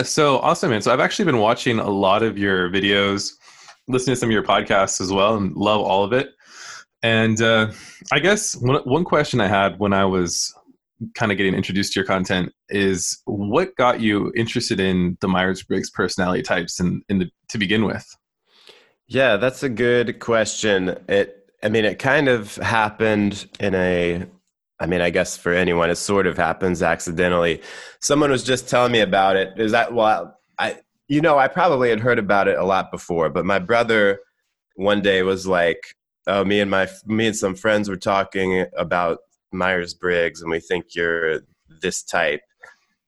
Yeah, so awesome, man. So I've actually been watching a lot of your videos, listening to some of your podcasts as well, and love all of it. And uh, I guess one, one question I had when I was kind of getting introduced to your content is what got you interested in the Myers Briggs personality types in, in the, to begin with? Yeah, that's a good question. It, I mean, it kind of happened in a, I mean, I guess for anyone, it sort of happens accidentally. Someone was just telling me about it. Is that, well, I, you know, I probably had heard about it a lot before, but my brother one day was like, oh, me and my, me and some friends were talking about Myers Briggs and we think you're this type.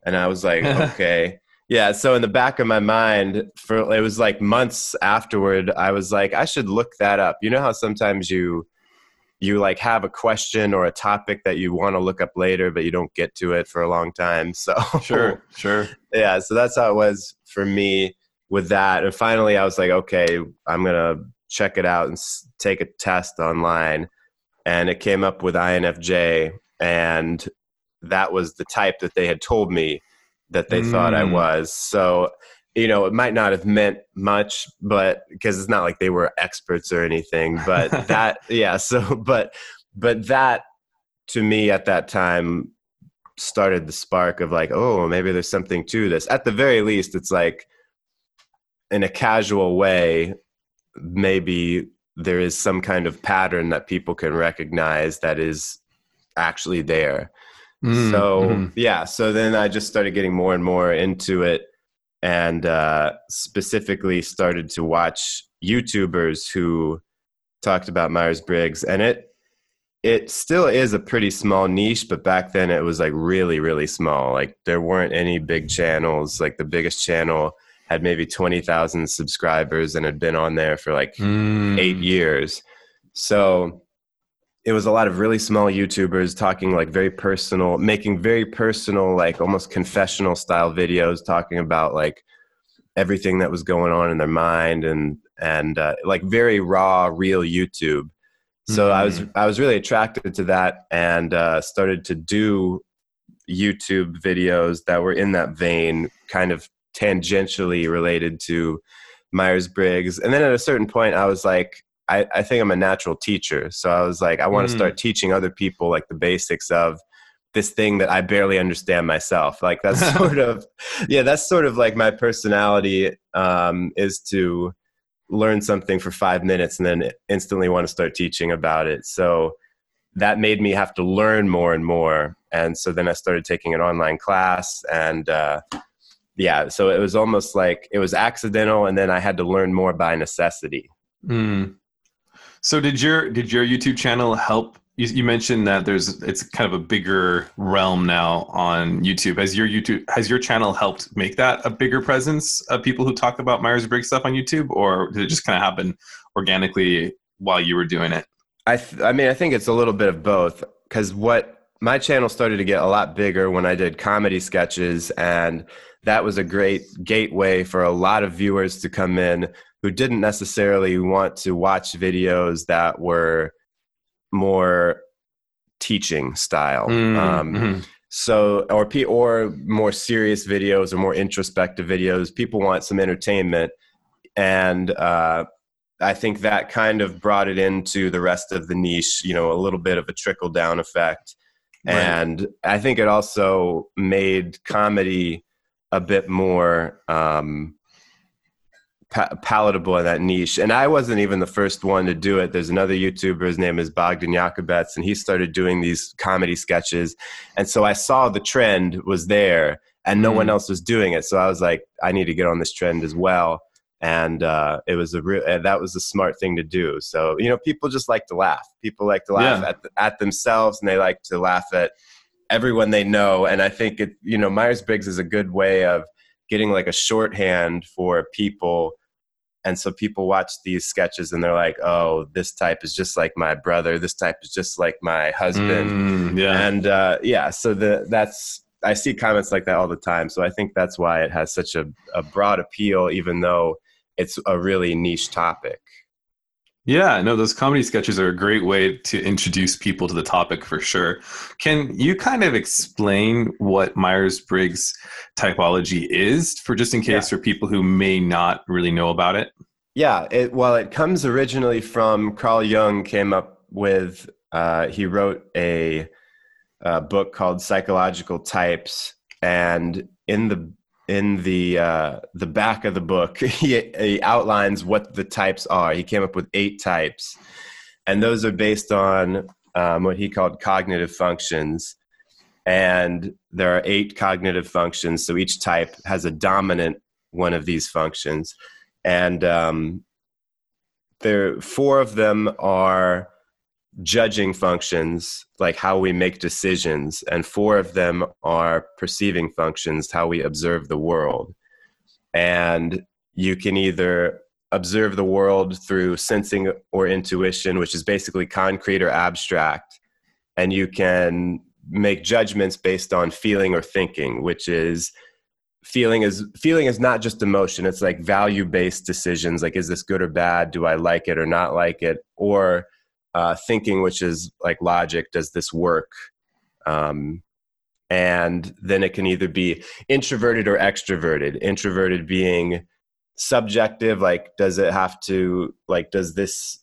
And I was like, okay. Yeah, so in the back of my mind, for it was like months afterward, I was like, I should look that up. You know how sometimes you you like have a question or a topic that you want to look up later, but you don't get to it for a long time. So sure, sure, yeah. So that's how it was for me with that. And finally, I was like, okay, I'm gonna check it out and take a test online, and it came up with INFJ, and that was the type that they had told me that they mm. thought I mm. was. So, you know, it might not have meant much, but because it's not like they were experts or anything, but that, yeah. So, but, but that to me at that time started the spark of like, oh, maybe there's something to this. At the very least, it's like in a casual way, maybe there is some kind of pattern that people can recognize that is actually there Mm, so mm-hmm. yeah, so then I just started getting more and more into it, and uh, specifically started to watch YouTubers who talked about Myers Briggs, and it it still is a pretty small niche, but back then it was like really really small. Like there weren't any big channels. Like the biggest channel had maybe twenty thousand subscribers and had been on there for like mm. eight years. So it was a lot of really small YouTubers talking like very personal, making very personal, like almost confessional style videos, talking about like everything that was going on in their mind and and uh, like very raw, real YouTube. So mm-hmm. I was I was really attracted to that and uh, started to do YouTube videos that were in that vein, kind of tangentially related to Myers Briggs. And then at a certain point, I was like, I, I think I'm a natural teacher. So I was like, I want to mm. start teaching other people like the basics of this thing that I barely understand myself. Like that's sort of, yeah, that's sort of like my personality um, is to learn something for five minutes and then instantly want to start teaching about it. So that made me have to learn more and more. And so then I started taking an online class and, uh, yeah, so it was almost like it was accidental, and then I had to learn more by necessity. Mm. So did your did your YouTube channel help? You, you, mentioned that there's it's kind of a bigger realm now on YouTube. Has your YouTube has your channel helped make that a bigger presence of people who talk about Myers Briggs stuff on YouTube, or did it just kind of happen organically while you were doing it? I th- I mean I think it's a little bit of both because what my channel started to get a lot bigger when I did comedy sketches and that was a great gateway for a lot of viewers to come in who didn't necessarily want to watch videos that were more teaching style. Mm, um, mm-hmm. So, or or more serious videos or more introspective videos. People want some entertainment, and uh, I think that kind of brought it into the rest of the niche. You know, a little bit of a trickle down effect, right. and I think it also made comedy a bit more. Um, pa- palatable in that niche. And I wasn't even the first one to do it. There's another YouTuber, his name is Bogdan Jakubets, and he started doing these comedy sketches. And so I saw the trend was there and no mm. one else was doing it. So I was like, I need to get on this trend as well. And uh, it was a real, that was a smart thing to do. So, you know, people just like to laugh. People like to laugh yeah. at, at themselves and they like to laugh at everyone they know. And I think it, you know, Myers Briggs is a good way of getting like a shorthand for people and so people watch these sketches and they're like oh this type is just like my brother. This type is just like my husband. Mm, yeah. And uh, yeah so the that's i see comments like that all the time. So i think that's why it has such a, a broad appeal even though it's a really niche topic Yeah, no, those comedy sketches are a great way to introduce people to the topic for sure. Can you kind of explain what Myers Briggs typology is for just in case yeah. for people who may not really know about it? Yeah, it, well, it comes originally from Carl Jung, came up with, uh, he wrote a, a book called Psychological Types. And in the in the uh, the back of the book, he, he, outlines what the types are. He came up with eight types, and those are based on um, what he called cognitive functions. And there are eight cognitive functions, so each type has a dominant one of these functions, and um, there four of them are judging functions like how we make decisions and four of them are perceiving functions how we observe the world. And you can either observe the world through sensing or intuition which is basically concrete or abstract and you can make judgments based on feeling or thinking which is feeling is feeling is not just emotion it's like value based decisions like is this good or bad? Do i like it or not like it? Or uh, thinking, which is like logic. Does this work? Um, and then it can either be introverted or extroverted. Introverted being subjective, like does it have to like does this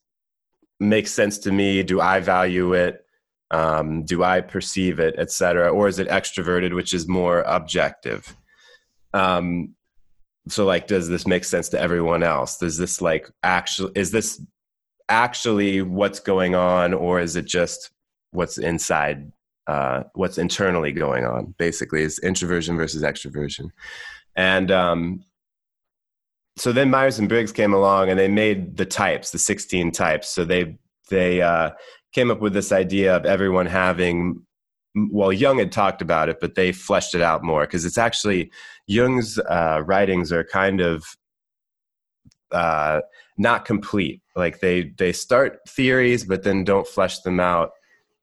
make sense to me? Do I value it? Um, do I perceive it, etc. Or is it extroverted, which is more objective? Um, so like does this make sense to everyone else does this like actually is this actually what's going on or is it just what's inside uh, what's internally going on? Basically is introversion versus extroversion. And um, so then myers and briggs came along and they made the types the 16 types. So they they uh, came up with this idea of everyone having well jung had talked about it but they fleshed it out more because it's actually jung's uh, writings are kind of uh, not complete. Like they they start theories, but then don't flesh them out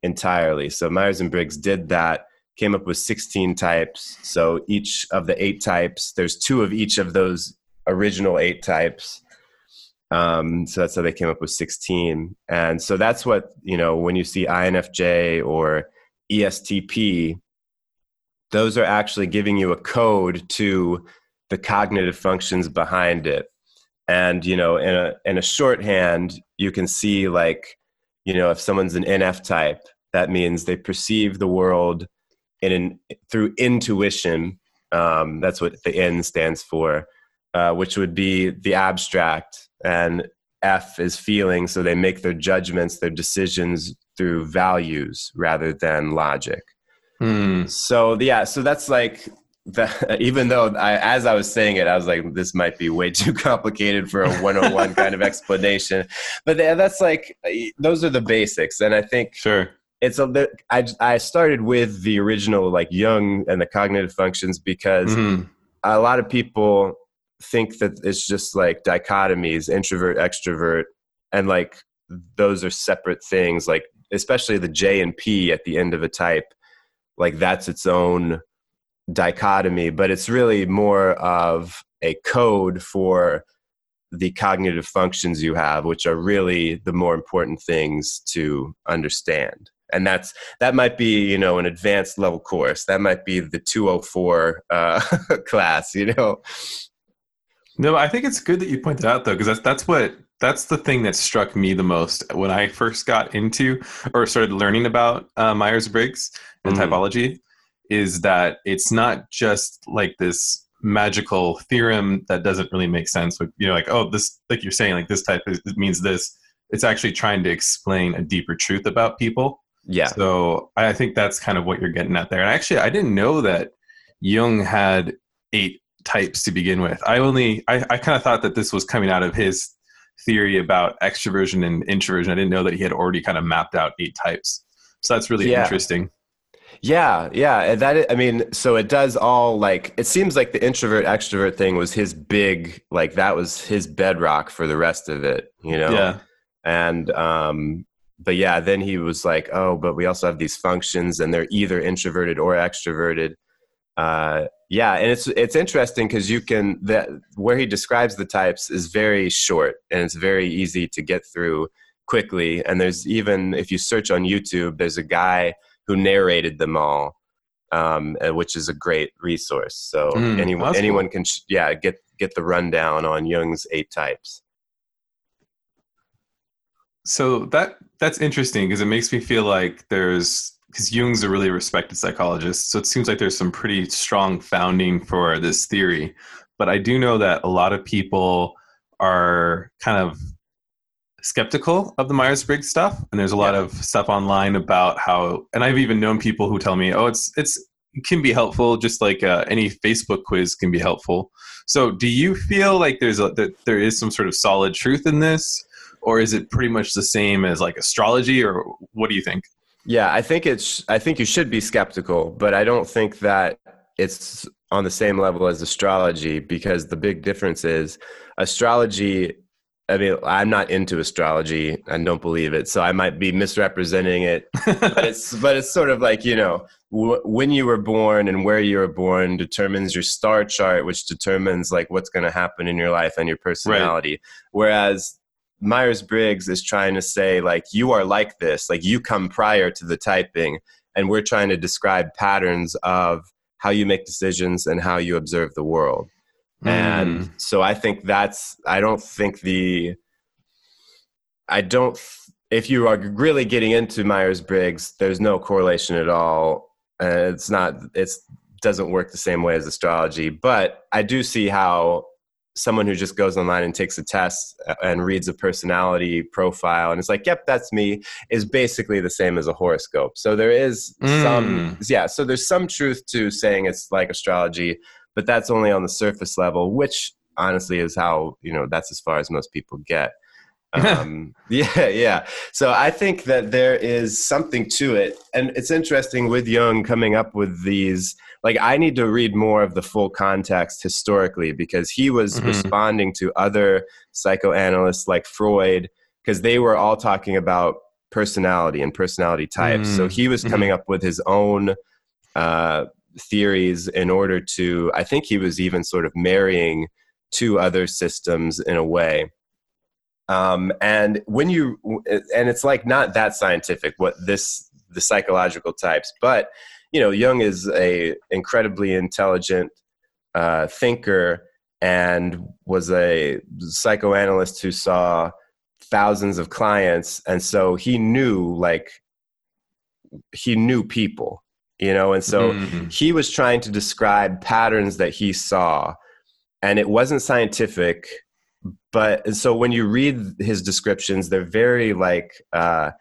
entirely. So Myers and Briggs did that, came up with 16 types. So each of the eight types, there's two of each of those original eight types. Um, so that's how they came up with 16. And so that's what, you know, when you see INFJ or ESTP, those are actually giving you a code to the cognitive functions behind it and you know in a in a shorthand you can see like you know if someone's an nf type that means they perceive the world in an through intuition. Um, that's what the n stands for uh, which would be the abstract. And f is feeling so they make their judgments their decisions through values rather than logic. Hmm. so yeah so that's like that, even though I, as I was saying it, I was like, this might be way too complicated for a one-on-one kind of explanation. But that's like, those are the basics. And I think sure it's a bit, I, I started with the original like Jung and the cognitive functions because mm-hmm. a lot of people think that it's just like dichotomies, introvert, extrovert, and like those are separate things. Like especially the J and P at the end of a type, like that's its own dichotomy, but it's really more of a code for the cognitive functions you have, which are really the more important things to understand. And that's that might be you know an advanced level course. That might be the 204 uh, class. You know. No, I think it's good that you pointed out though, because that's that's what that's the thing that struck me the most when I first got into or started learning about uh, Myers Briggs and mm-hmm. typology is that it's not just like this magical theorem that doesn't really make sense. But you know, like oh, this like you're saying, like this type is, means this. It's actually trying to explain a deeper truth about people. Yeah. So I think that's kind of what you're getting at there. And actually, I didn't know that Jung had eight types to begin with. I only I, I kind of thought that this was coming out of his theory about extroversion and introversion. I didn't know that he had already kind of mapped out eight types. So that's really yeah. interesting. Yeah, yeah. That I mean, so it does all like it seems like the introvert extrovert thing was his big like that was his bedrock for the rest of it, you know. Yeah. And um but yeah, then he was like, "Oh, but we also have these functions and they're either introverted or extroverted." uh, yeah, and it's it's interesting because you can that where he describes the types is very short and it's very easy to get through quickly. And there's even if you search on YouTube, there's a guy who narrated them all, um, uh, which is a great resource. So mm, anyone anyone cool. can yeah get get the rundown on Jung's eight types. So that that's interesting because it makes me feel like there's because Jung's a really respected psychologist, so it seems like there's some pretty strong founding for this theory. But I do know that a lot of people are kind of skeptical of the Myers Briggs stuff, and there's a lot yeah. of stuff online about how. And I've even known people who tell me, "Oh, it's it's it can be helpful, just like uh, any Facebook quiz can be helpful." So, do you feel like there's a that there is some sort of solid truth in this, or is it pretty much the same as like astrology, or what do you think? Yeah, I think it's. I think you should be skeptical, but I don't think that it's on the same level as astrology because the big difference is astrology. I mean, I'm not into astrology and don't believe it, so I might be misrepresenting it. but it's but it's sort of like you know w- when you were born and where you were born determines your star chart, which determines like what's going to happen in your life and your personality. Right. Whereas Myers Briggs is trying to say, like, you are like this, like, you come prior to the typing, and we're trying to describe patterns of how you make decisions and how you observe the world. Mm. And so I think that's, I don't think the, I don't, if you are really getting into Myers Briggs, there's no correlation at all. Uh, it's not, it's, doesn't work the same way as astrology, but I do see how someone who just goes online and takes a test uh, and reads a personality profile and it's like, yep, that's me, is basically the same as a horoscope. So there is mm. some, yeah, so there's some truth to saying it's like astrology, but that's only on the surface level, which honestly is how, you know, that's as far as most people get. um, yeah, yeah. So I think that there is something to it. And it's interesting with Jung coming up with these like I need to read more of the full context historically because he was mm-hmm. responding to other psychoanalysts like Freud because they were all talking about personality and personality types. Mm-hmm. So he was mm-hmm. coming up with his own uh, theories in order to. I think he was even sort of marrying two other systems in a way. Um, and when you and it's like not that scientific what this the psychological types, but you know, Jung is a incredibly intelligent uh, thinker and was a psychoanalyst who saw thousands of clients, and so he knew like he knew people, you know, and so mm-hmm. he was trying to describe patterns that he saw, and it wasn't scientific. But so when you read his descriptions, they're very like uh,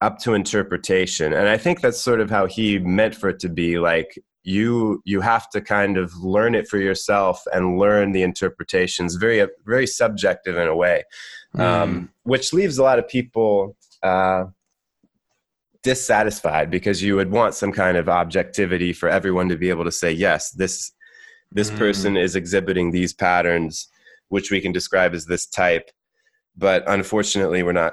up to interpretation and i think that's sort of how he meant for it to be like you you have to kind of learn it for yourself and learn the interpretations very very subjective in a way mm. um, which leaves a lot of people uh, dissatisfied because you would want some kind of objectivity for everyone to be able to say yes this this mm. person is exhibiting these patterns which we can describe as this type but unfortunately we're not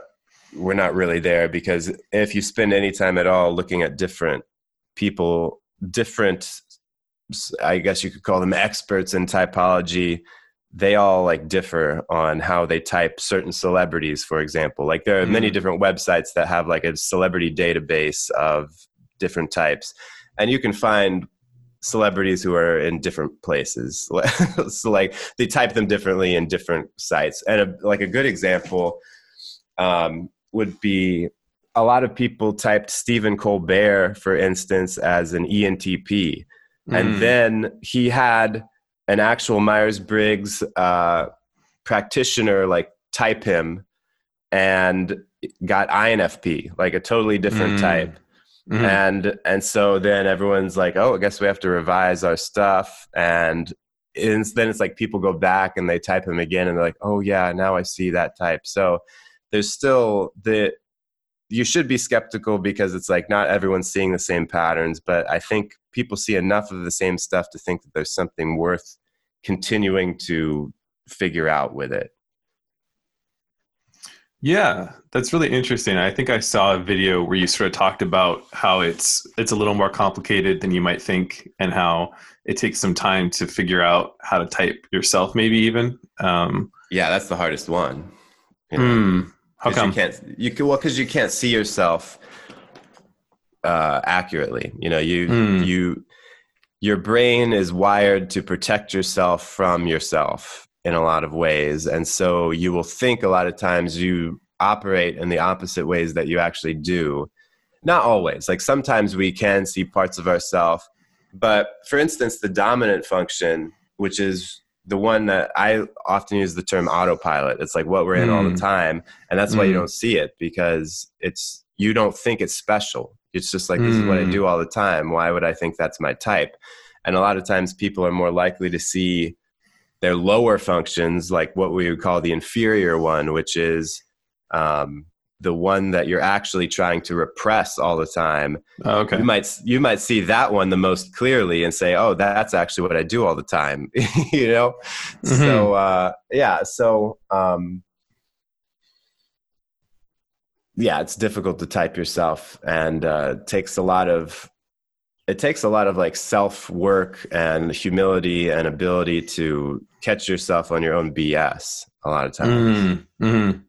we're not really there because if you spend any time at all looking at different people, different, I guess you could call them experts in typology, they all like differ on how they type certain celebrities, for example. Like there are many mm. different websites that have like a celebrity database of different types, and you can find celebrities who are in different places. so like they type them differently in different sites. And a, like a good example um, would be a lot of people typed Stephen Colbert, for instance, as an ENTP. Mm. And then he had an actual Myers Briggs uh, practitioner like type him and got INFP, like a totally different mm. type. Mm-hmm. And and so then everyone's like, oh, I guess we have to revise our stuff. And, and then it's like people go back and they type him again and they're like, oh yeah, now I see that type. So there's still the you should be skeptical because it's like not everyone's seeing the same patterns but i think people see enough of the same stuff to think that there's something worth continuing to figure out with it Yeah, that's really interesting. I think I saw a video where you sort of talked about how it's it's a little more complicated than you might think, and how it takes some time to figure out how to type yourself, maybe even. Um, yeah, that's the hardest one. You know? mm, how come? You can't. You can well because you can't see yourself uh, accurately. You know, you mm. you your brain is wired to protect yourself from yourself in a lot of ways. And so you will think a lot of times you operate in the opposite ways that you actually do. Not always. Like sometimes we can see parts of ourselves. But for instance, the dominant function, which is the one that I often use the term autopilot. It's like what we're in mm. all the mm. time. And that's mm. why you mm. don't see it because it's you don't think it's special. It's just like this mm. is what I mm. do all the time. Why would I think that's my type? And a lot of times people are more likely to see their lower functions, like what we would call the inferior one, which is um, the one that you're actually trying to repress all the time. Oh, okay. You might you might see that one the most clearly and say, "Oh, that's actually what I do all the time." you know. Mm-hmm. So uh, yeah, so um, yeah, it's difficult to type yourself, and uh, takes a lot of it takes a lot of like self work and humility and ability to catch yourself on your own BS a lot of times. Mm, mm-hmm.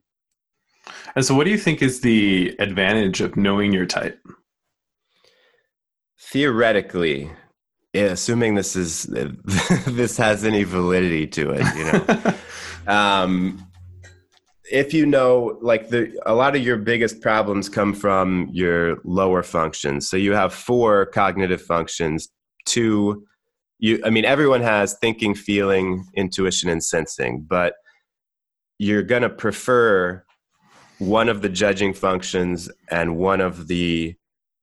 And so, what do you think is the advantage of knowing your type? Theoretically, assuming this is this has any validity to it, you know, um, if you know, like the a lot of your biggest problems come from your lower functions. So you have four cognitive functions, two you i mean everyone has thinking feeling intuition and sensing but you're going to prefer one of the judging functions and one of the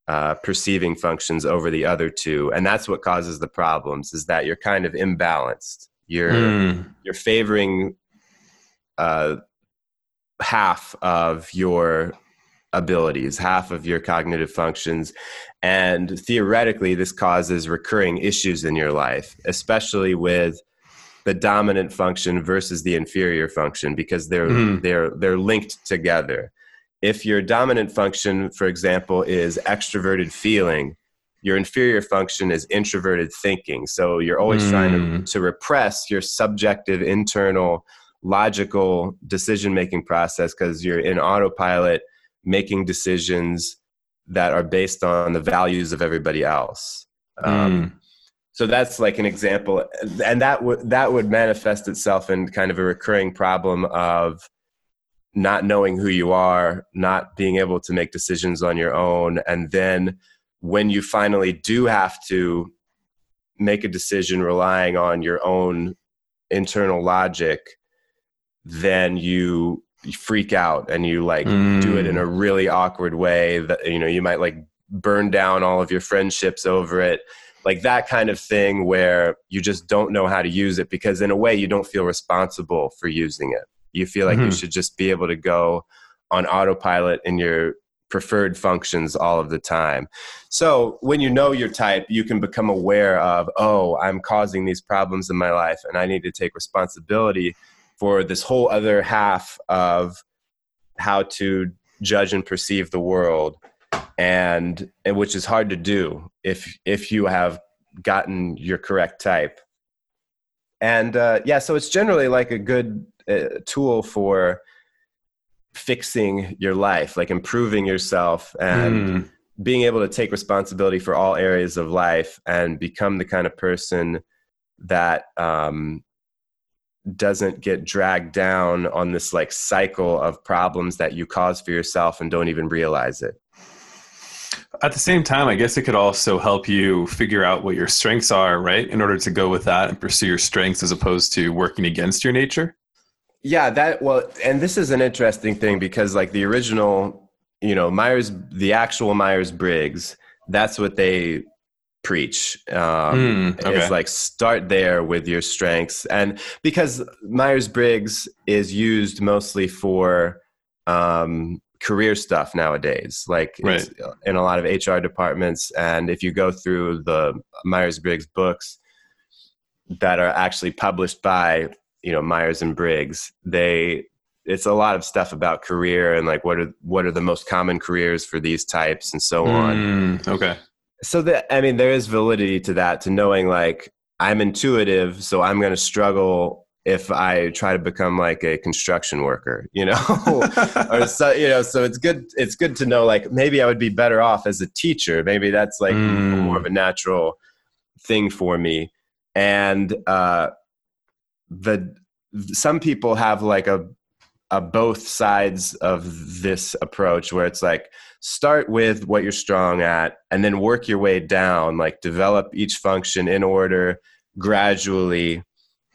uh, perceiving functions over the other two and that's what causes the problems is that you're kind of imbalanced you're mm. you're favoring uh, half of your abilities, half of your cognitive functions. And theoretically, this causes recurring issues in your life, especially with the dominant function versus the inferior function because they're mm. they're they're linked together. If your dominant function, for example, is extroverted feeling, your inferior function is introverted thinking. So you're always mm. trying to, hmm. to repress your subjective internal logical decision making process because you're in autopilot making decisions that are based on the values of everybody else. Um, mm. So that's like an example, and that would that would manifest itself in kind of a recurring problem of not knowing who you are, not being able to make decisions on your own, and then when you finally do have to make a decision relying on your own internal logic, then you freak out and you like mm. do it in a mm. really awkward way that you know you might like burn down all of your friendships over it like that kind of thing where you just don't know how to use it because in a way you don't feel responsible for using it. You feel like mm-hmm. you should just be able to go on autopilot in your preferred functions all of the time. So when you know your type you can become aware of oh i'm causing these problems in my life and i need to take responsibility for this whole other half of how to judge and perceive the world and, and which is hard to do if if you have gotten your correct type and uh, yeah so it's generally like a good uh, tool for fixing your life like improving yourself and mm. being able to take responsibility for all areas of life and become the kind of person that um, doesn't get dragged down on this like cycle of problems that you cause for yourself and don't even realize it. At the same time, I guess it could also help you figure out what your strengths are, right? In order to go with that and pursue your strengths as opposed to working against your nature. Yeah, that well, and this is an interesting thing because like the original, you know, Myers, the actual Myers Briggs, that's what they preach um, mm, okay. is like start there with your strengths and because myers-briggs is used mostly for um, career stuff nowadays like right. in a lot of hr departments and if you go through the myers-briggs books that are actually published by you know myers and briggs they it's a lot of stuff about career and like what are what are the most common careers for these types and so on. Mm, okay. So that I mean, there is validity to that, to knowing like I'm intuitive, so I'm going to struggle if I try to become like a construction worker, you know, or so, you know, so it's good. It's good to know like maybe I would be better off as a teacher. Maybe that's like Mm. more of a natural thing for me. And uh, the some people have like a a both sides of this approach where it's like start with what you're strong at and then work your way down like develop each function in order gradually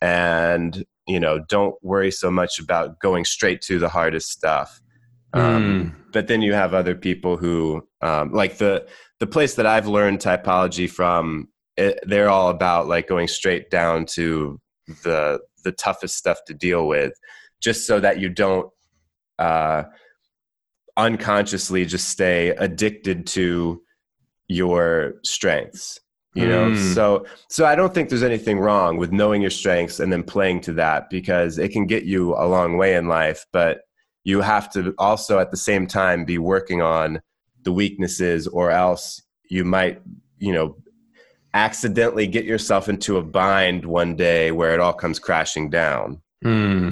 and you know don't worry so much about going straight to the hardest stuff. Um, but then you have other people who um, like the the place that i've learned typology from it, they're all about like going straight down to the the toughest stuff to deal with just so that you don't uh, unconsciously just stay addicted to your strengths you know Mm. so so i don't think there's anything wrong with knowing your strengths and then playing to that because it can get you a long way in life but you have to also at the same time be working on the weaknesses or else you might you know accidentally get yourself into a bind one day where it all comes crashing down Hmm.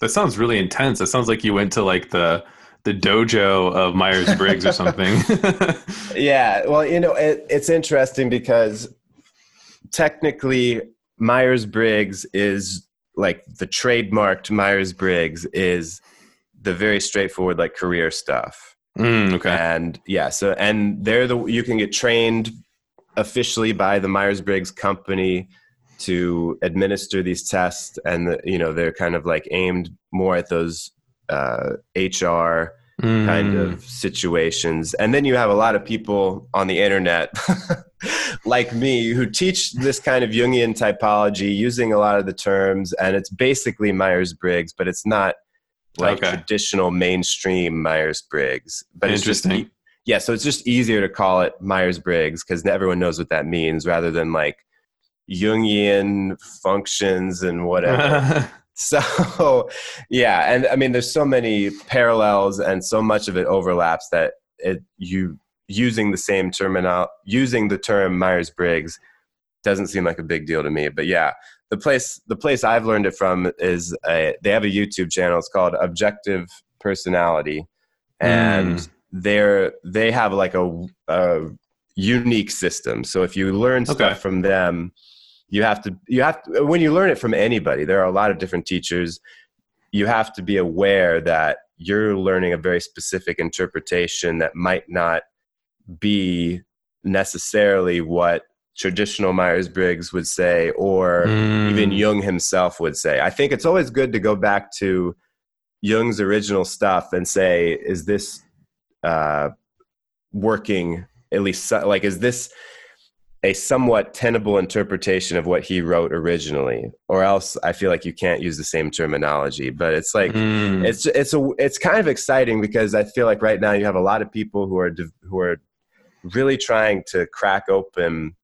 That sounds really intense. It sounds like you went to like the the dojo of Myers Briggs or something. Yeah, well, you know, it, it's interesting because technically Myers Briggs is like the trademarked Myers Briggs is the very straightforward like career stuff. Mm, okay. And yeah, so and they're the you can get trained officially by the Myers Briggs company to administer these tests, and the, you know they're kind of like aimed more at those uh, HR kind Mm. of situations. And then you have a lot of people on the internet like me who teach this kind of Jungian typology using a lot of the terms, and it's basically Myers Briggs, but it's not like Okay. traditional mainstream Myers Briggs. But it's just Interesting. yeah, so it's just easier to call it Myers Briggs because everyone knows what that means rather than like Jungian functions and whatever. So, yeah, and I mean, there's so many parallels and so much of it overlaps that it you using the same terminal using the term Myers Briggs doesn't seem like a big deal to me. But yeah, the place the place I've learned it from is a, they have a YouTube channel. It's called Objective Personality, and Mm. they're they have like a, a unique system. So if you learn stuff Okay. from them you have to you have to, when you learn it from anybody there are a lot of different teachers you have to be aware that you're learning a very specific interpretation that might not be necessarily what traditional myers-briggs would say or Mm. even jung himself would say i think it's always good to go back to jung's original stuff and say is this uh, working at least like is this a somewhat tenable interpretation of what he wrote originally or else i feel like you can't use the same terminology. But it's like Mm. it's it's a it's kind of exciting because i feel like right now you have a lot of people who are who are really trying to crack open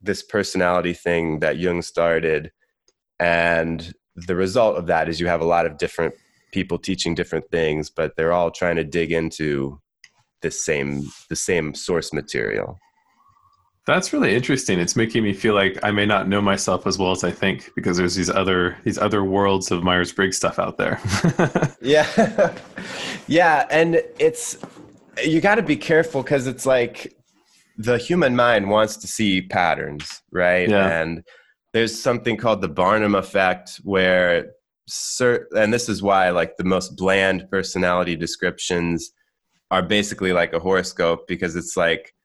this personality thing that jung started. And the result of that is you have a lot of different people teaching different things but they're all trying to dig into the same the same source material That's really interesting. It's making me feel like I may not know myself as well as I think because there's these other these other worlds of Myers Briggs stuff out there. Yeah. yeah. And it's, you got to be careful because it's like the human mind wants to see patterns, right? Yeah. And there's something called the Barnum effect where, cer- and this is why like the most bland personality descriptions are basically like a horoscope because it's like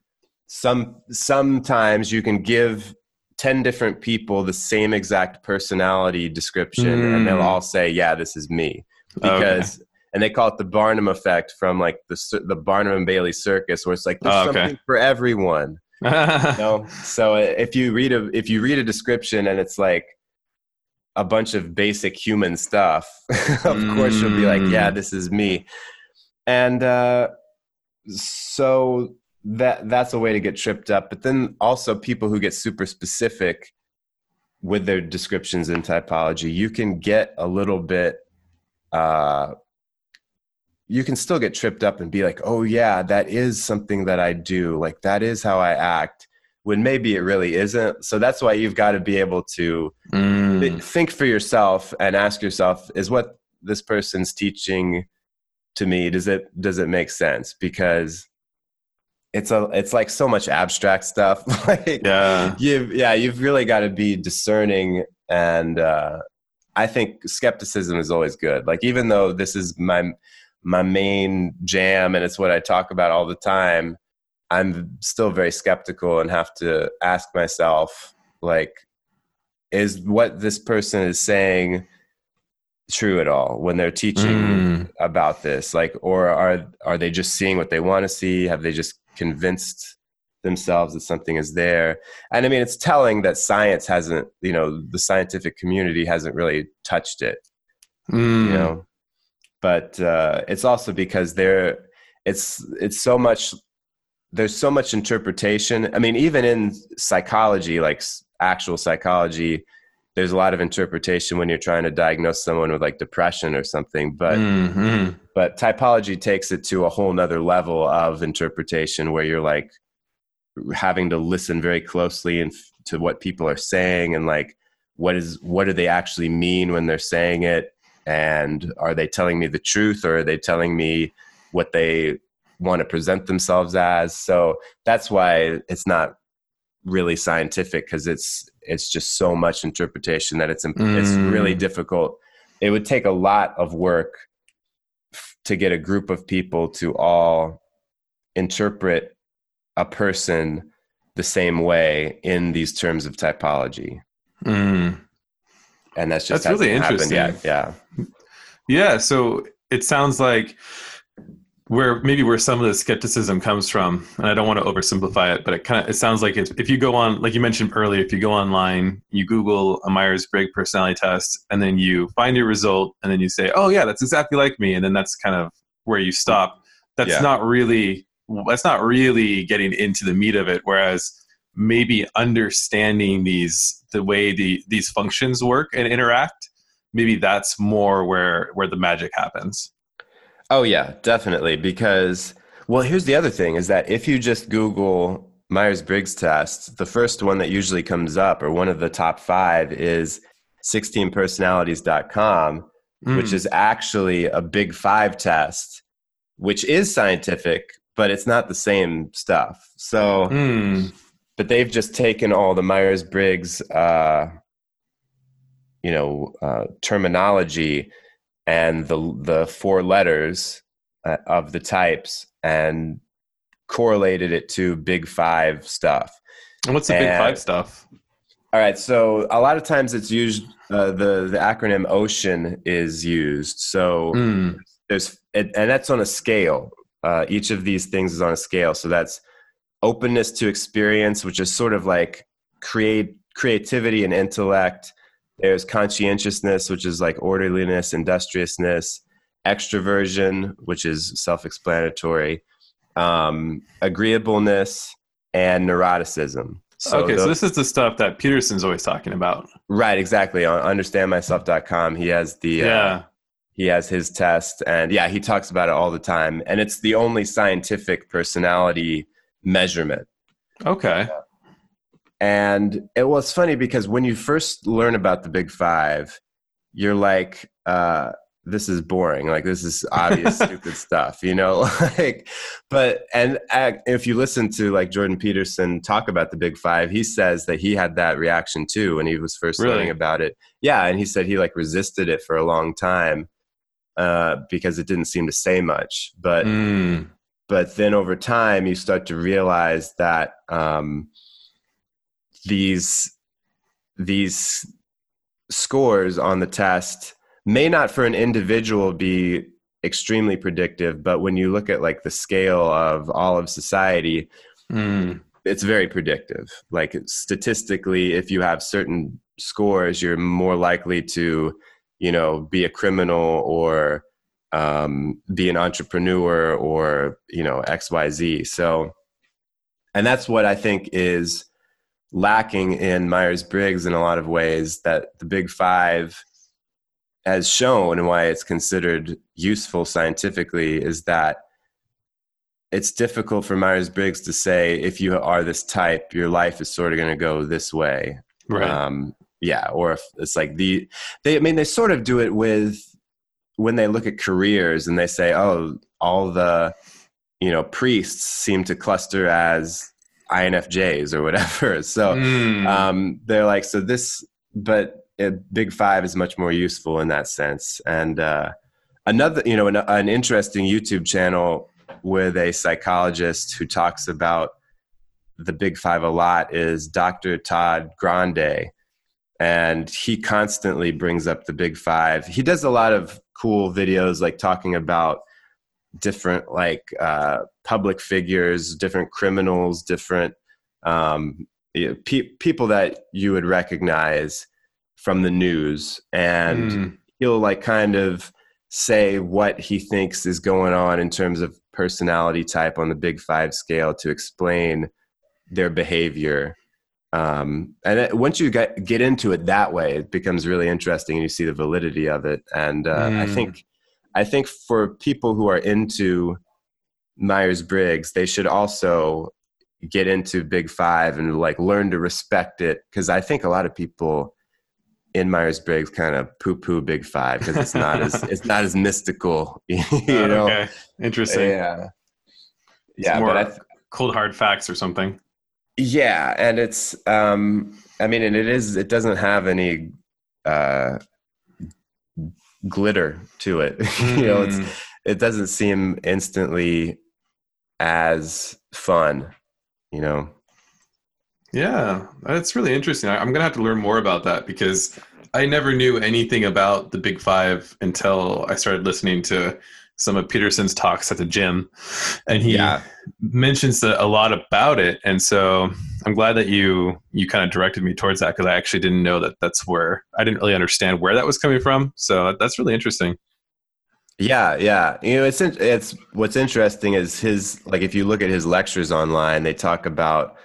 some sometimes you can give 10 different people the same exact personality description and they'll Mm. all say yeah this is me Okay. because and they call it the Barnum effect from like the the Barnum and Bailey circus where it's like there's Oh, okay. something for everyone you know so uh, if you read a if you read a description and it's like a bunch of basic human stuff of course you'll be like Mm. yeah this is me and uh so that that's a way to get tripped up but then also people who get super specific with their descriptions in typology you can get a little bit uh, you can still get tripped up and be like, oh, yeah, that is something that I do. Like, that is how I act, when maybe it really isn't. So that's why you've got to be able to Mm. think for yourself and ask yourself, is what this person's teaching to me, does it, does it make sense? Because it's a, it's like so much abstract stuff. like, Yeah. you've yeah you've really got to be discerning and uh i think skepticism is always good like even though this is my my main jam and it's what i talk about all the time i'm still very skeptical and have to ask myself like is what this person is saying true at all when they're teaching Mm. about this like or are are they just seeing what they want to see have they just convinced themselves that something is there. And i mean it's telling that science hasn't you know the scientific community hasn't really touched it Mm. you know? But uh it's also because there it's it's so much there's so much interpretation. I mean even in psychology like actual psychology there's a lot of interpretation when you're trying to diagnose someone with like depression or something but Mm, mm. but typology takes it to a whole nother level of interpretation where you're like having to listen very closely and f- to what people are saying and like what is what do they actually mean when they're saying it and are they telling me the truth or are they telling me what they want to present themselves as so that's why it's not really scientific because it's it's just so much interpretation that it's it's really Mm. difficult it would take a lot of work f- to get a group of people to all interpret a person the same way in these terms of typology Mm. and that's just That's really happened yet. yeah Yeah, so it sounds like where maybe where some of the skepticism comes from, and I don't want to oversimplify it, but it kind of it sounds like it's, if you go on, like you mentioned earlier, if you go online, you Google a Myers Briggs personality test, and then you find your result, and then you say, "Oh yeah, that's exactly like me," and then that's kind of where you stop. That's Yeah. not really that's not really getting into the meat of it. Whereas maybe understanding these the way the these functions work and interact maybe that's more where where the magic happens Oh yeah, definitely. Because well, here's the other thing: is that if you just Google Myers Briggs test, the first one that usually comes up, or one of the top five, is 16personalities.com, which Mm. is actually a Big Five test, which is scientific, but it's not the same stuff. So, Mm. but they've just taken all the Myers Briggs, uh, you know, uh, terminology and the the four letters uh, of the types and correlated it to Big Five stuff. And what's the big five stuff All right, so a lot of times it's used. Uh, the the acronym OCEAN is used. So Mm. there's and and that's on a scale. Uh, each of these things is on a scale. So that's openness to experience, which is sort of like create creativity and intellect. There's conscientiousness, which is like orderliness, industriousness, extroversion, which is self-explanatory, um, agreeableness, and neuroticism. So okay so this is the stuff that peterson's always talking about Right, exactly. On understandmyself.com, he has the uh, yeah he has his test, and yeah, he talks about it all the time. And it's the only scientific personality measurement. okay And it was funny because when you first learn about the Big Five, you're like, uh, "This is boring. Like this is obvious, stupid stuff," you know. like, but and uh, if you listen to like Jordan Peterson talk about the Big Five, he says that he had that reaction too when he was first Really? learning about it. Yeah, and he said he like resisted it for a long time uh, because it didn't seem to say much, but Mm. but then over time you start to realize that um, these these scores on the test may not for an individual be extremely predictive but when you look at like the scale of all of society Mm. it's very predictive like statistically if you have certain scores you're more likely to you know be a criminal or um, be an entrepreneur or you know xyz so and that's what i think is lacking in myers-briggs in a lot of ways that the big five has shown and why it's considered useful scientifically is that it's difficult for Myers Briggs to say if you are this type, your life is sort of going to go this way. Right. Um, yeah, or if it's like the they. I mean, they sort of do it with when they look at careers and they say, oh, all the you know priests seem to cluster as INFJs or whatever. So Mm. um, they're like, so this, but it, Big Five is much more useful in that sense. And uh, another, you know, an, an interesting YouTube channel with a psychologist who talks about the Big Five a lot is Dr. Todd Grande. And he constantly brings up the Big Five. He does a lot of cool videos, like talking about different, like, uh, public figures, different criminals, different um, you know, pe- people that you would recognize from the news. And Mm. he'll, like, kind of say what he thinks is going on in terms of personality type on the Big Five scale to explain their behavior. Um, and it, once you get get into it that way, it becomes really interesting, and you see the validity of it. And uh, I Mm. think, I think for people who are into Myers Briggs, they should also get into Big Five and like learn to respect it because I think a lot of people in Myers Briggs kind of poo poo Big Five because it's not as it's not as mystical, you Oh, know. okay. Interesting. Yeah, It's yeah, but th- cold hard facts or something. yeah, and it's um, I mean, and it is it doesn't have any uh glitter to it. you know, it's Mm. It doesn't seem instantly as fun. You know. Yeah, that's really interesting. I, I'm gonna have to learn more about that because I never knew anything about the Big Five until I started listening to some of Peterson's talks at the gym, and he Yeah. mentions a, a lot about it. And so I'm glad that you you kind of directed me towards that because I actually didn't know that that's where I didn't really understand where that was coming from. So that's really interesting. Yeah, yeah. You know, it's it's what's interesting is his like if you look at his lectures online, they talk about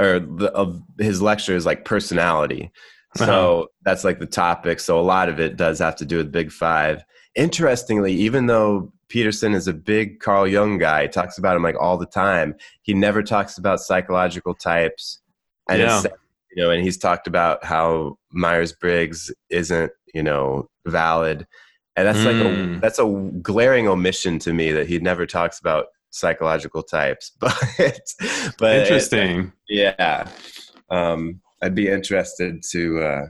or the, of his lectures like personality. So Uh-huh. that's like the topic. So a lot of it does have to do with Big Five. Interestingly, even though Peterson is a big Carl Jung guy, he talks about him like all the time. He never talks about psychological types, and Yeah. you know, and he's talked about how Myers Briggs isn't you know valid, and that's like a Mm. that's a glaring omission to me that he never talks about psychological types. But but Interesting. yeah. Um, I'd be interested to uh,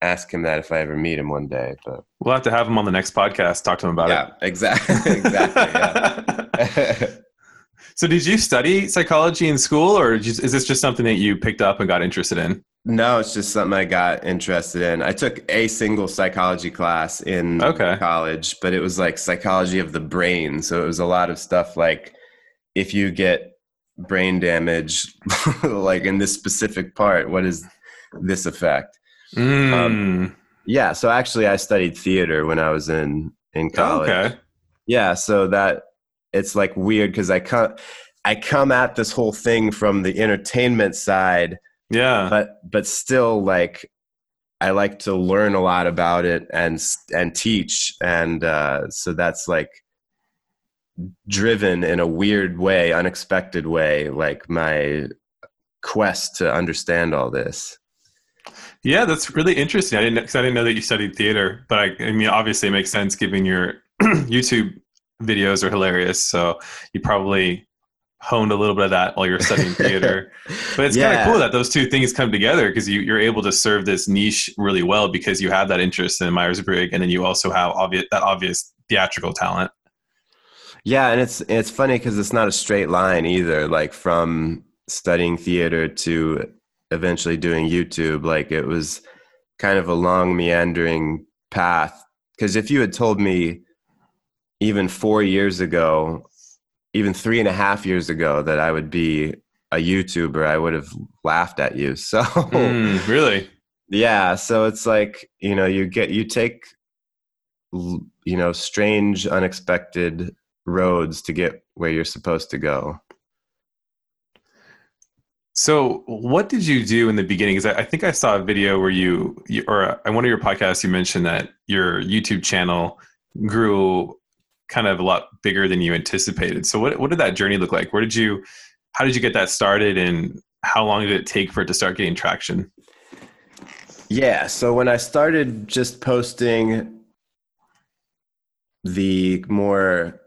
ask him that if I ever meet him one day. But We'll have to have him on the next podcast. Talk to him about it. yeah, exactly, exactly. so, did you study psychology in school, or is this just something that you picked up and got interested in? No, it's just something I got interested in. I took a single psychology class in Okay. college, but it was like psychology of the brain. So it was a lot of stuff like if you get brain damage, like in this specific part, what is this effect? Mm. Yeah, so actually, I studied theater when I was in in college. okay. Yeah, so that it's like weird because I come I come at this whole thing from the entertainment side, Yeah. but but still like I like to learn a lot about it and and teach, and uh, so that's like driven in a weird way, unexpected way, like my quest to understand all this. Yeah, that's really interesting. I didn't because I didn't know that you studied theater, but I, I mean, obviously, it makes sense given your YouTube videos are hilarious. So you probably honed a little bit of that while you're studying theater. But it's kind of cool that those two things come together because you, you're able to serve this niche really well because you have that interest in Myers Briggs, and then you also have obvious that obvious theatrical talent. Yeah, and it's it's funny because it's not a straight line either. Like from studying theater to eventually doing YouTube, like it was kind of a long meandering path. Because if you had told me even four years ago, even three and a half years ago, that I would be a YouTuber, I would have laughed at you. So Mm, really? yeah, so it's like you know you get you take you know strange, unexpected roads to get where you're supposed to go. So, what did you do in the beginning? Because I, I, think I saw a video where you, you, or on one of your podcasts, you mentioned that your YouTube channel grew kind of a lot bigger than you anticipated. So, what what did that journey look like? Where did you, how did you get that started, and how long did it take for it to start getting traction? Yeah. So when I started just posting the more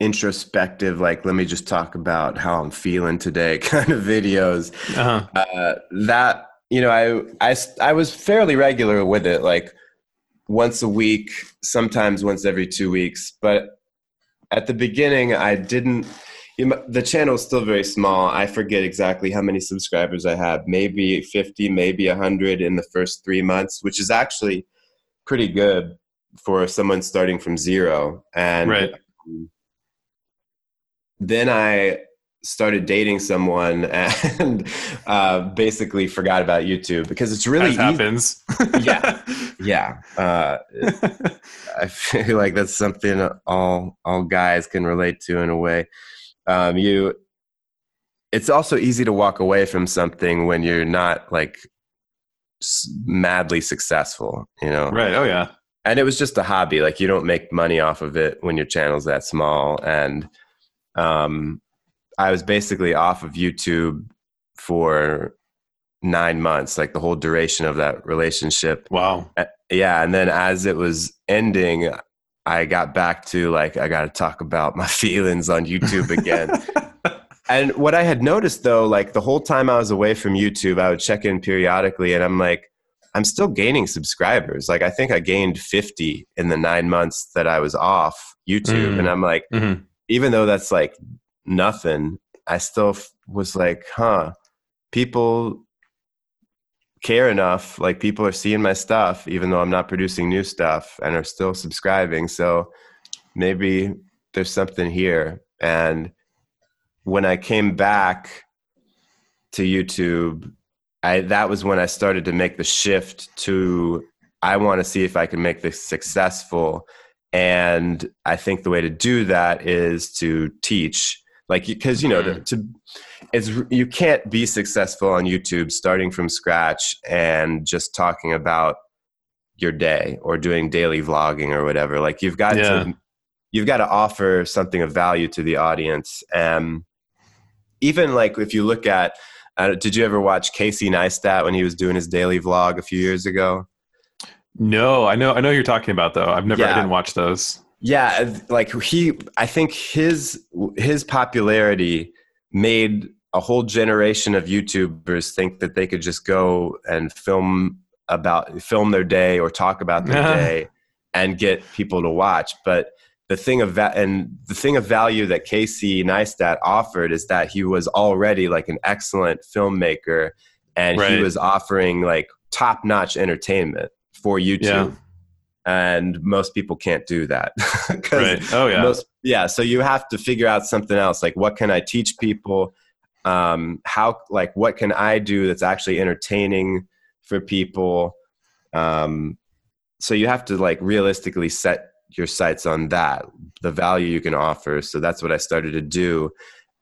introspective, like, let me just talk about how I'm feeling today kind of videos. Uh-huh. Uh, that, you know, I, I, I was fairly regular with it, like once a week, sometimes once every two weeks. But at the beginning, I didn't, the channel is still very small. I forget exactly how many subscribers I have. maybe 50, maybe 100 in the first three months, which is actually pretty good for someone starting from zero. And right. then I started dating someone and uh, basically forgot about YouTube because it's really happens. yeah, yeah. Uh, I feel like that's something all all guys can relate to in a way. Um, you, it's also easy to walk away from something when you're not like madly successful. You know, right? Oh yeah and it was just a hobby like you don't make money off of it when your channel's that small and um, i was basically off of youtube for nine months like the whole duration of that relationship wow yeah and then as it was ending i got back to like i gotta talk about my feelings on youtube again and what i had noticed though like the whole time i was away from youtube i would check in periodically and i'm like I'm still gaining subscribers. Like I think I gained 50 in the nine months that I was off YouTube. Mm. And I'm like, mm-hmm. even though that's like nothing, I still f- was like, huh, people care enough. Like people are seeing my stuff, even though I'm not producing new stuff and are still subscribing. So maybe there's something here. And when I came back to YouTube, I that was when I started to make the shift to I want to see if I can make this successful. And I think the way to do that is to teach, like because you know to, mm-hmm. to it's you can't be successful on YouTube starting from scratch and just talking about your day or doing daily vlogging or whatever. Like you've got yeah. to you've got to offer something of value to the audience. And even like if you look at uh, did you ever watch Casey Neistat when he was doing his daily vlog a few years ago? No, I know I know you're talking about though. I've never yeah. I didn't watch those. Yeah, uh, like he I think his his popularity made a whole generation of YouTubers think that they could just go and film about film their day or talk about their day and get people to watch. But the thing of va- and the thing of value that Casey Neistat offered is that he was already like an excellent filmmaker and right. he was offering like top notch entertainment for YouTube. Yeah. And most people can't do that. right. Oh yeah. Most, yeah. So you have to figure out something else. Like what can I teach people? Um, how like what can I do that's actually entertaining for people? Um, so you have to like realistically set your sights on that, the value you can offer. So that's what I started to do.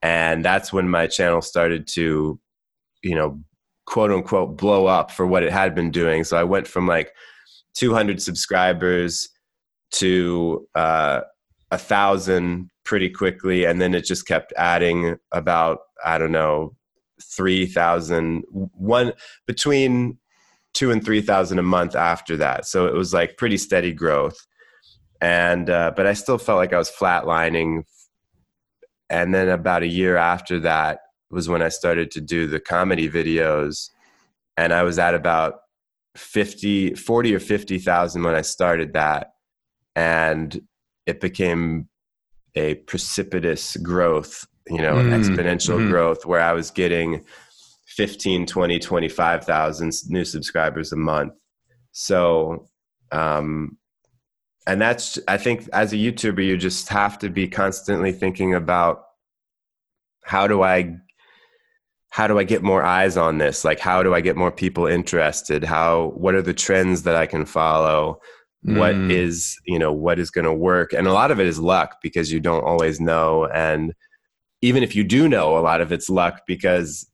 And that's when my channel started to, you know, quote unquote blow up for what it had been doing. So I went from like 200 subscribers to uh, a thousand pretty quickly. And then it just kept adding about, I don't know, 3,000, one between two and 3,000 a month after that. So it was like pretty steady growth and uh, but I still felt like I was flatlining. And then about a year after that was when I started to do the comedy videos, and I was at about 50, 40 or fifty thousand when I started that, and it became a precipitous growth, you know, mm, exponential mm-hmm. growth where I was getting 15, 20, 25,000 new subscribers a month. So, um, and that's i think as a youtuber you just have to be constantly thinking about how do i how do i get more eyes on this? Like how do i get more people interested? How what are the trends that i can follow? Mm. what is you know what is going to work? And a lot of it is luck because you don't always know. And even if you do know a lot of it's luck because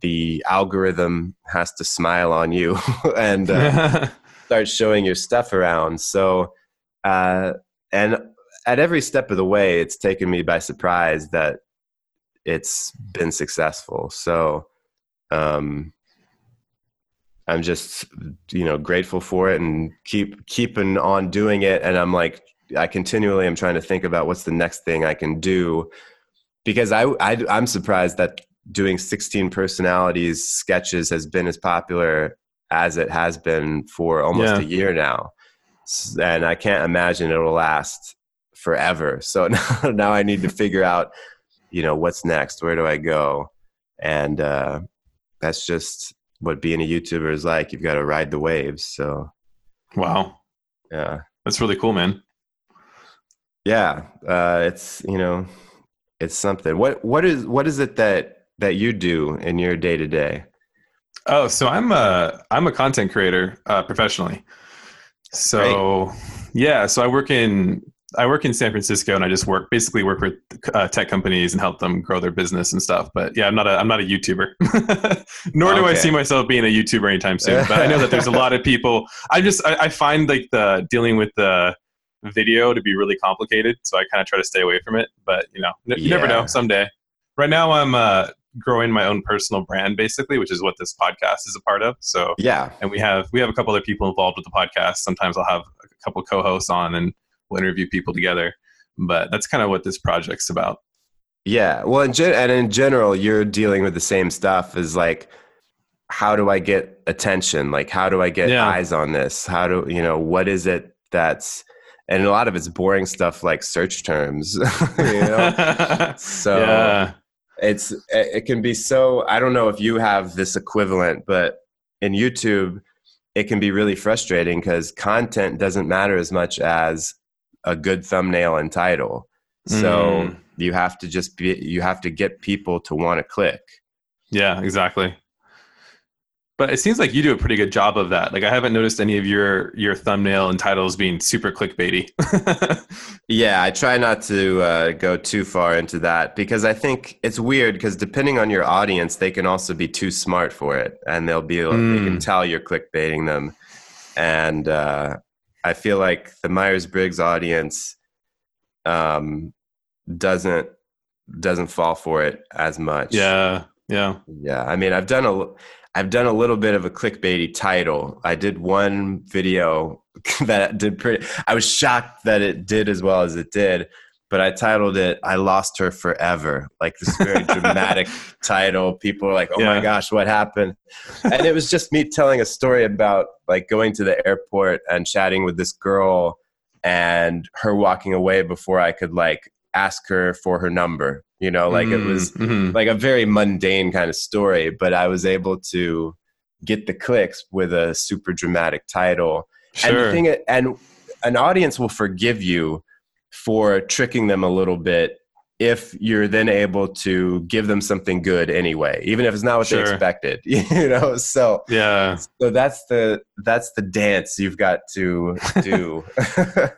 the algorithm has to smile on you and uh, start showing your stuff around. So, uh, and at every step of the way, it's taken me by surprise that it's been successful. So, um, I'm just, you know, grateful for it and keep keeping on doing it. And I'm like, I continually am trying to think about what's the next thing I can do because I, I I'm surprised that doing 16 personalities sketches has been as popular as it has been for almost Yeah. a year now. And I can't imagine it'll last forever. So now, now I need to figure out, you know, what's next? Where do I go? And uh, that's just what being a YouTuber is like. You've got to ride the waves. So, wow, yeah. that's really cool, man. Yeah. Uh, it's, you know, it's something. What, what is, what is it that, that you do in your day to day? Oh, so I'm a I'm a content creator uh, professionally. So yeah, so I work in I work in San Francisco, and I just work basically work with uh, tech companies and help them grow their business and stuff. But yeah, I'm not a I'm not a YouTuber, nor do I see myself being a YouTuber anytime soon. But I know that there's a lot of people. I just I, I find like the dealing with the video to be really complicated, so I kind of try to stay away from it. But you know, n- you never know. Someday. Right now, I'm uh, growing my own personal brand, basically, which is what this podcast is a part of. So Yeah. and we have we have a couple other people involved with the podcast. Sometimes I'll have a couple co-hosts on and we'll interview people together. But that's kind of what this project's about. Yeah. Well, in gen- and in general, you're dealing with the same stuff as like, how do I get attention? Like, how do I get Yeah. eyes on this? How do, you know, what is it that's, and a lot of it's boring stuff like search terms, you know? So yeah, it's, it it can be so, I don't know if you have this equivalent, but in YouTube, it can be really frustrating because content doesn't matter as much as a good thumbnail and title. So Mm. you have to just be you have to get people to want to click. yeah, exactly. But it seems like you do a pretty good job of that. Like I haven't noticed any of your your thumbnail and titles being super clickbaity. Yeah, I try not to uh, go too far into that because I think it's weird because depending on your audience, they can also be too smart for it, and they'll be they can Mm. tell you're clickbaiting them. And uh, I feel like the Myers Briggs audience um, doesn't doesn't fall for it as much. yeah, yeah. Yeah, I mean, I've done a, I've done a little bit of a clickbaity title. I did one video that did pretty. I was shocked that it did as well as it did, but I titled it "I Lost Her Forever." Like this very dramatic title. People are like, "Oh my gosh, what happened?" And it was just me telling a story about like going to the airport and chatting with this girl, and her walking away before I could like ask her for her number. You know, like it was Mhm. like a very mundane kind of story, but I was able to get the clicks with a super dramatic title. And the sure. thing, and an audience will forgive you for tricking them a little bit if you're then able to give them something good anyway, even if it's not what they expected. You know, so yeah. so that's the that's the dance you've got to do.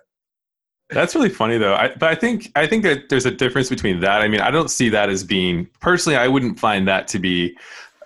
That's really funny though. I, but I think I think that there's a difference between that. I mean, I don't see that as being personally. I wouldn't find that to be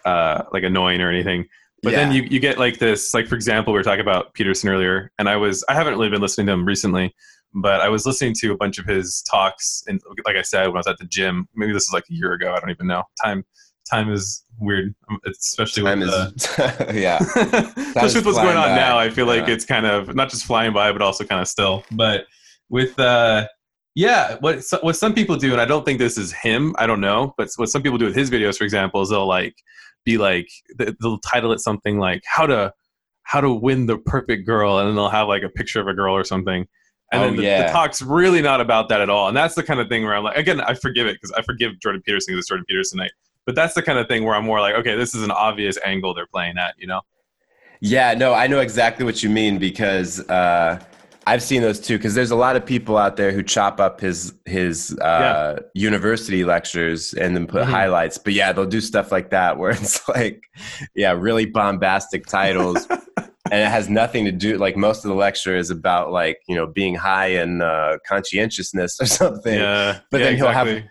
uh, like annoying or anything. But then you, you get like this. Like for example, we were talking about Peterson earlier, and I was I haven't really been listening to him recently, but I was listening to a bunch of his talks. And like I said, when I was at the gym, maybe this is like a year ago. I don't even know. Time time is weird, um, especially Time with is the, yeah. especially with what's going on by. now i feel like Yeah. it's kind of not just flying by but also kind of still but with uh yeah what what some people do and i don't think this is him i don't know but what some people do with his videos for example is they'll like be like they'll title it something like how to how to win the perfect girl and then they'll have like a picture of a girl or something and Oh, then the, yeah. the talk's really not about that at all and that's the kind of thing where i'm like again i forgive it because i forgive jordan peterson because it's jordan peterson night but that's the kind of thing where i'm more like okay this is an obvious angle they're playing at you know Yeah, no, I know exactly what you mean because uh, I've seen those too. Because there's a lot of people out there who chop up his his uh, university lectures and then put Mhm. highlights. But yeah, they'll do stuff like that where it's like, yeah, really bombastic titles, and it has nothing to do. Like most of the lecture is about like you know being high in uh, conscientiousness or something. Yeah, But yeah, then he'll have-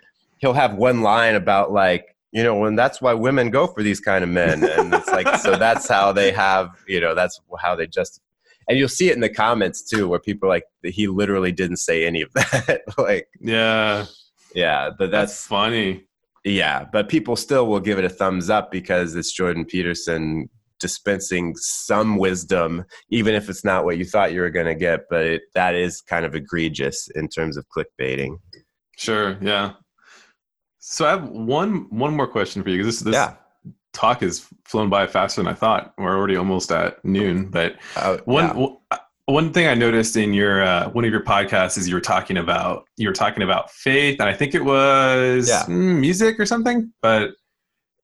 He'll have one line about like you know, and that's why women go for these kind of men. And it's like, so that's how they have, you know, that's how they just, and you'll see it in the comments too, where people are like, he literally didn't say any of that. like, yeah, yeah, but that's, that's, funny. yeah, but people still will give it a thumbs up because it's Jordan Peterson dispensing some wisdom, even if it's not what you thought you were going to get. But it, that is kind of egregious in terms of clickbaiting. Sure. Yeah. So I have one one more question for you because this this Yeah. talk has flown by faster than I thought. We're already almost at noon, but Uh, one yeah. w- one thing I noticed in your uh, one of your podcasts is you were talking about you were talking about faith, and I think it was Yeah. music or something. But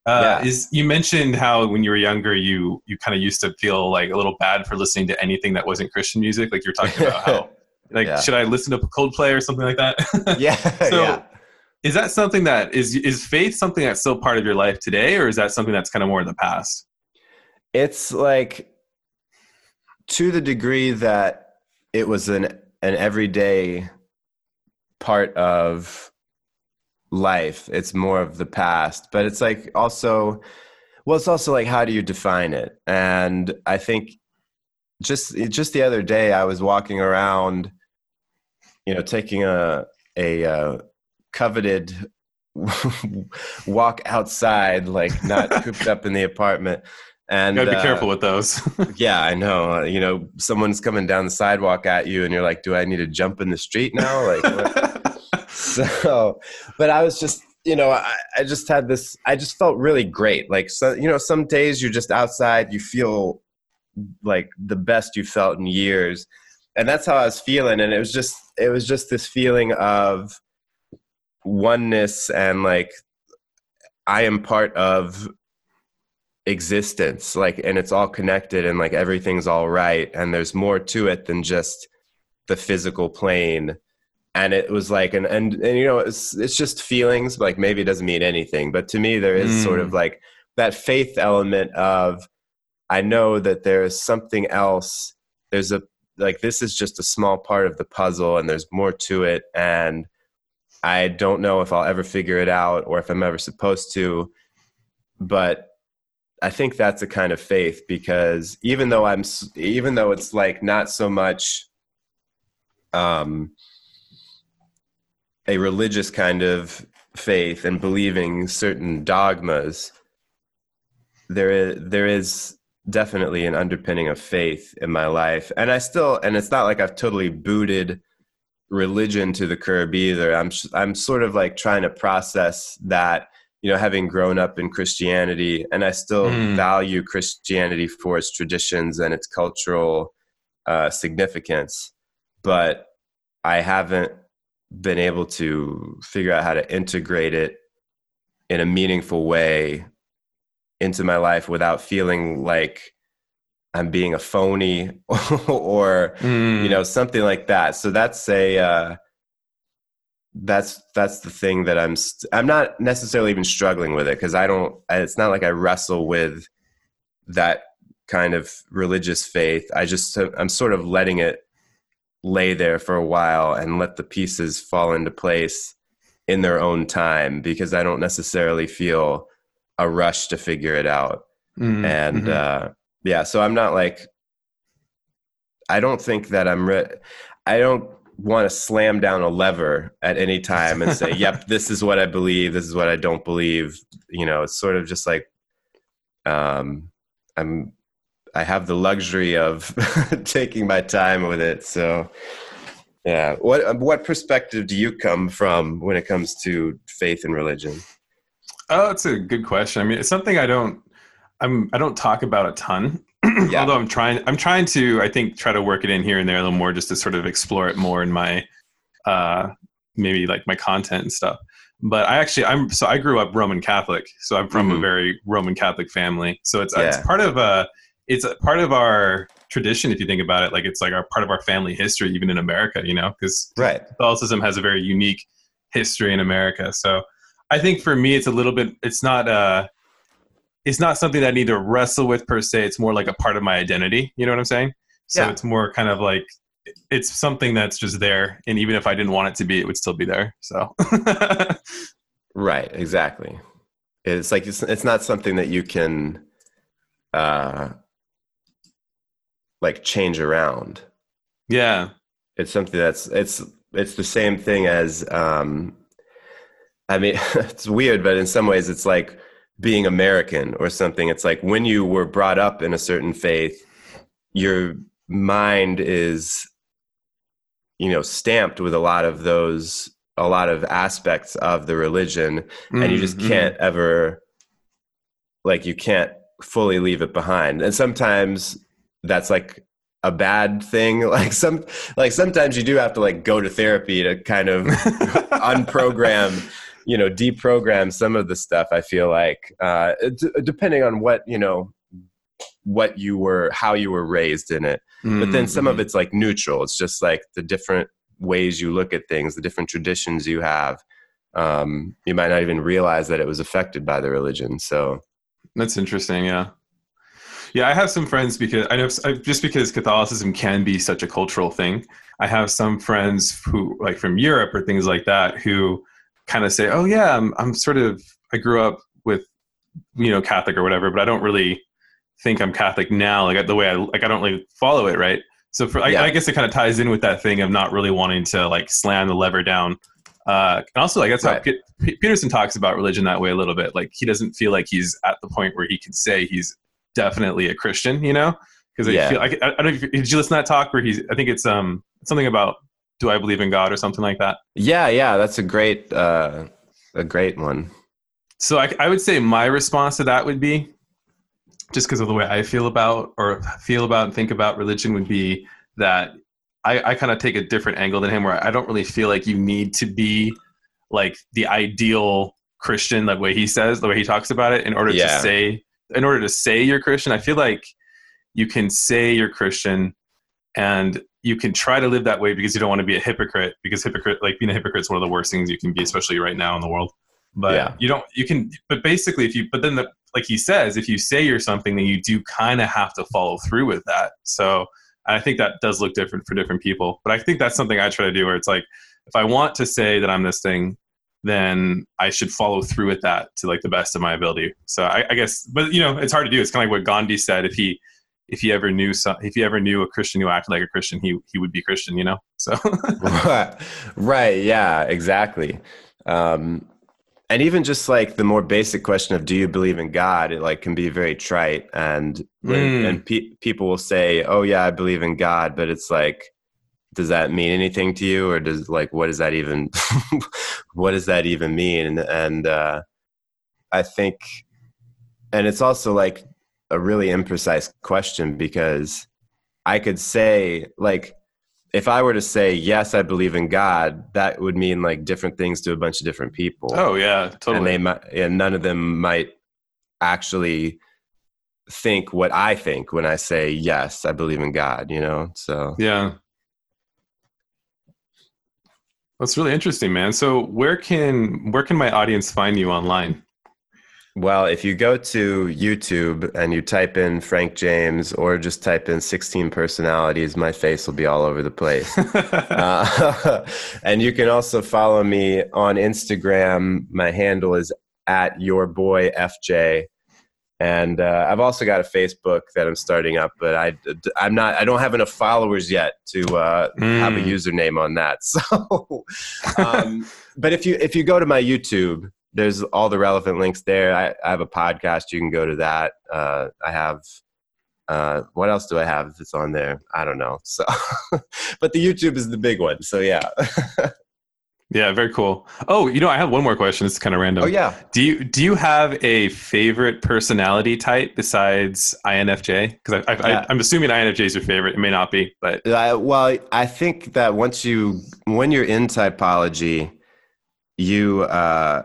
uh, Yeah. is you mentioned how when you were younger, you you kind of used to feel like a little bad for listening to anything that wasn't Christian music. Like you were talking about how like Yeah. should I listen to Coldplay or something like that? yeah. So- yeah. is that something that is is faith something that's still part of your life today, or is that something that's kind of more in the past? It's like to the degree that it was an an everyday part of life. It's more of the past, but it's like also well it's also like how do you define it? And I think just just the other day I was walking around you know taking a a uh, coveted walk outside like not cooped up in the apartment and You gotta be uh, careful with those. yeah, I know. Uh, you know, someone's coming down the sidewalk at you, and you're like, "Do I need to jump in the street now?" Like? so. But I was just, you know, I, I just had this. I just felt really great. Like, so, you know, some days you're just outside, you feel like the best you felt in years, and that's how I was feeling. And it was just, it was just this feeling of oneness and like I am part of existence like and it's all connected and like everything's all right and there's more to it than just the physical plane and it was like and and, and you know it's it's just feelings like maybe it doesn't mean anything but to me there is sort Mm. of like that faith element of i know that there is something else there's a like this is just a small part of the puzzle and there's more to it and i don't know if i'll ever figure it out or if i'm ever supposed to but I think that's a kind of faith because even though I'm even though it's like not so much um a religious kind of faith and believing certain dogmas there is there is definitely an underpinning of faith in my life. And I still and it's not like I've totally booted religion to the curb either. I'm I'm sort of like trying to process that you know, having grown up in Christianity, and I still Mm. value Christianity for its traditions and its cultural uh, significance, but I haven't been able to figure out how to integrate it in a meaningful way into my life without feeling like I'm being a phony or Mm. you know something like that so that's a uh, that's that's the thing that i'm st- i'm not necessarily even struggling with it because i don't it's not like i wrestle with that kind of religious faith i just i'm sort of letting it lay there for a while and let the pieces fall into place in their own time because i don't necessarily feel a rush to figure it out Mm, and mhm. uh yeah so i'm not like i don't think that i'm re- i don't want to slam down a lever at any time and say yep this is what i believe this is what i don't believe you know it's sort of just like um i'm i have the luxury of taking my time with it so yeah what what perspective do you come from when it comes to faith and religion Oh, that's a good question. I mean, it's something I don't, I'm, I don't talk about a ton. Yeah. Although I'm trying, I'm trying to, I think, try to work it in here and there a little more, just to sort of explore it more in my, uh, maybe like my content and stuff. But I actually, I'm so I grew up Roman Catholic, so I'm from a Mhm. very Roman Catholic family. So it's Yeah. it's part of uh it's a part of our tradition if you think about it. Like it's like our part of our family history, even in America. You know, because right Catholicism has a very unique history in America. So I think for me, it's a little bit. It's not. Uh, it's not something that I need to wrestle with per se. It's more like a part of my identity. You know what I'm saying? So Yeah. it's more kind of like it's something that's just there, and even if I didn't want it to be, it would still be there. So right exactly It's like it's, it's not something that you can uh like change around. Yeah. It's something that's it's it's the same thing as um I mean it's weird but in some ways it's like being American or something. It's like when you were brought up in a certain faith, your mind is you know stamped with a lot of those a lot of aspects of the religion mm-hmm. and you just mm-hmm. can't ever like you can't fully leave it behind and sometimes that's like a bad thing. Like some like sometimes you do have to like go to therapy to kind of unprogram you know deprogram some of the stuff i feel like. Uh d- depending on what you know what you were how you were raised in it. Mm-hmm. but then some of mm-hmm. it's like neutral. It's just like the different ways you look at things the different traditions you have. Um you might not even realize that it was affected by the religion so. That's interesting yeah yeah i have some friends because i know just because catholicism can be such a cultural thing i have some friends who like from europe or things like that who kind of say oh yeah i'm, I'm sort of i grew up with you know catholic or whatever but i don't really think I'm Catholic now, like the way I like I don't really follow it, right? So for yeah. I, I, guess it kind of ties in with that thing of not really wanting to like slam the lever down. Uh, and also, like that's right. how P- Peterson talks about religion that way a little bit. Like he doesn't feel like he's at the point where he can say he's definitely a Christian, you know? Because yeah. I feel like I, I don't know. If, did you listen to that talk where he's? I think it's um something about do I believe in God or something like that. Yeah, yeah, that's a great uh, a great one. So I, I would say my response to that would be just because of the way I feel about or feel about and think about religion would be that I, I kind of take a different angle than him where I don't really feel like you need to be like the ideal Christian, the way he says, the way he talks about it, in order yeah. to say in order to say you're Christian. I feel like you can say you're Christian and you can try to live that way because you don't want to be a hypocrite because hypocrite like being a hypocrite is one of the worst things you can be, especially right now in the world. But yeah. you don't you can but basically if you but then the like he says, if you say you're something, then you do kind of have to follow through with that. So I think that does look different for different people. But I think that's something I try to do where it's like, if I want to say that I'm this thing, then I should follow through with that to like the best of my ability. So I, I guess, but you know, it's hard to do. It's kind of like what Gandhi said. If he, if he ever knew some, if he ever knew a Christian who acted like a Christian, he he would be Christian. You know. So. right. Yeah. Exactly. Um, and even just like the more basic question of do you believe in god it like can be very trite and mm. and pe- people will say oh yeah i believe in god but it's like does that mean anything to you or does like what does that even what does that even mean and, uh i think and it's also like a really imprecise question because i could say like if I were to say yes, I believe in God, that would mean like different things to a bunch of different people. Oh yeah, totally. And they might, and none of them might actually think what I think when I say yes, I believe in God. You know, so yeah. That's really interesting, man. So where can where can my audience find you online? Well, if you go to YouTube and you type in Frank James or just type in 16 personalities, my face will be all over the place. uh, and you can also follow me on Instagram. My handle is at your boy FJ. And uh, I've also got a Facebook that I'm starting up, but I, I'm not. I don't have enough followers yet to uh, mm. have a hmm. username on that. So, um, but if you if you go to my YouTube, there's all the relevant links there. I, I have a podcast. You can go to that. Uh, I have uh, what else do I have that's on there? I don't know. So, but the YouTube is the big one. So yeah. Yeah, very cool. Oh, you know, I have one more question. It's kind of random. Oh yeah. Do you do you have a favorite personality type besides INFJ? Because I, I, yeah. I, am assuming INFJ is your favorite. It may not be, but uh, well, I think that once you when you're in typology, you. Uh,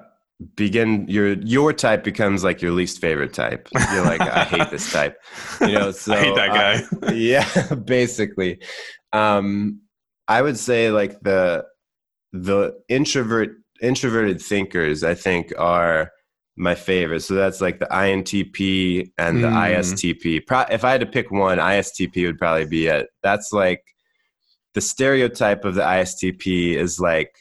begin your your type becomes like your least favorite type you're like i hate this type you know so i hate that guy uh, yeah basically um i would say like the the introvert introverted thinkers i think are my favorite so that's like the intp and the mm. istp Pro- if i had to pick one istp would probably be it that's like the stereotype of the istp is like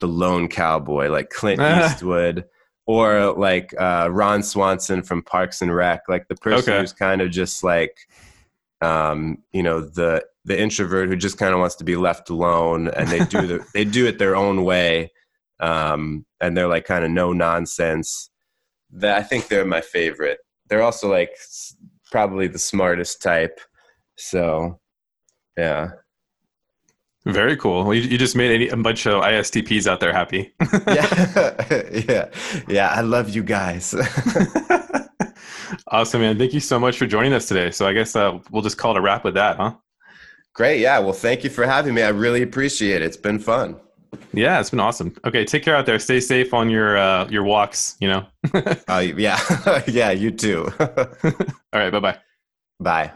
the lone cowboy, like Clint Eastwood, or like uh, Ron Swanson from Parks and Rec, like the person Okay. who's kind of just like, um, you know, the the introvert who just kind of wants to be left alone, and they do the they do it their own way, um, and they're like kind of no nonsense. That I think they're my favorite. They're also like probably the smartest type. So, yeah. Very cool. Well, you, you just made any, a bunch of ISTPs out there happy. yeah, yeah, yeah. I love you guys. awesome, man. Thank you so much for joining us today. So I guess uh, we'll just call it a wrap with that, huh? Great. Yeah. Well, thank you for having me. I really appreciate it. It's been fun. Yeah, it's been awesome. Okay, take care out there. Stay safe on your uh, your walks. You know. Uh, yeah. yeah. You too. All right. Bye bye. Bye.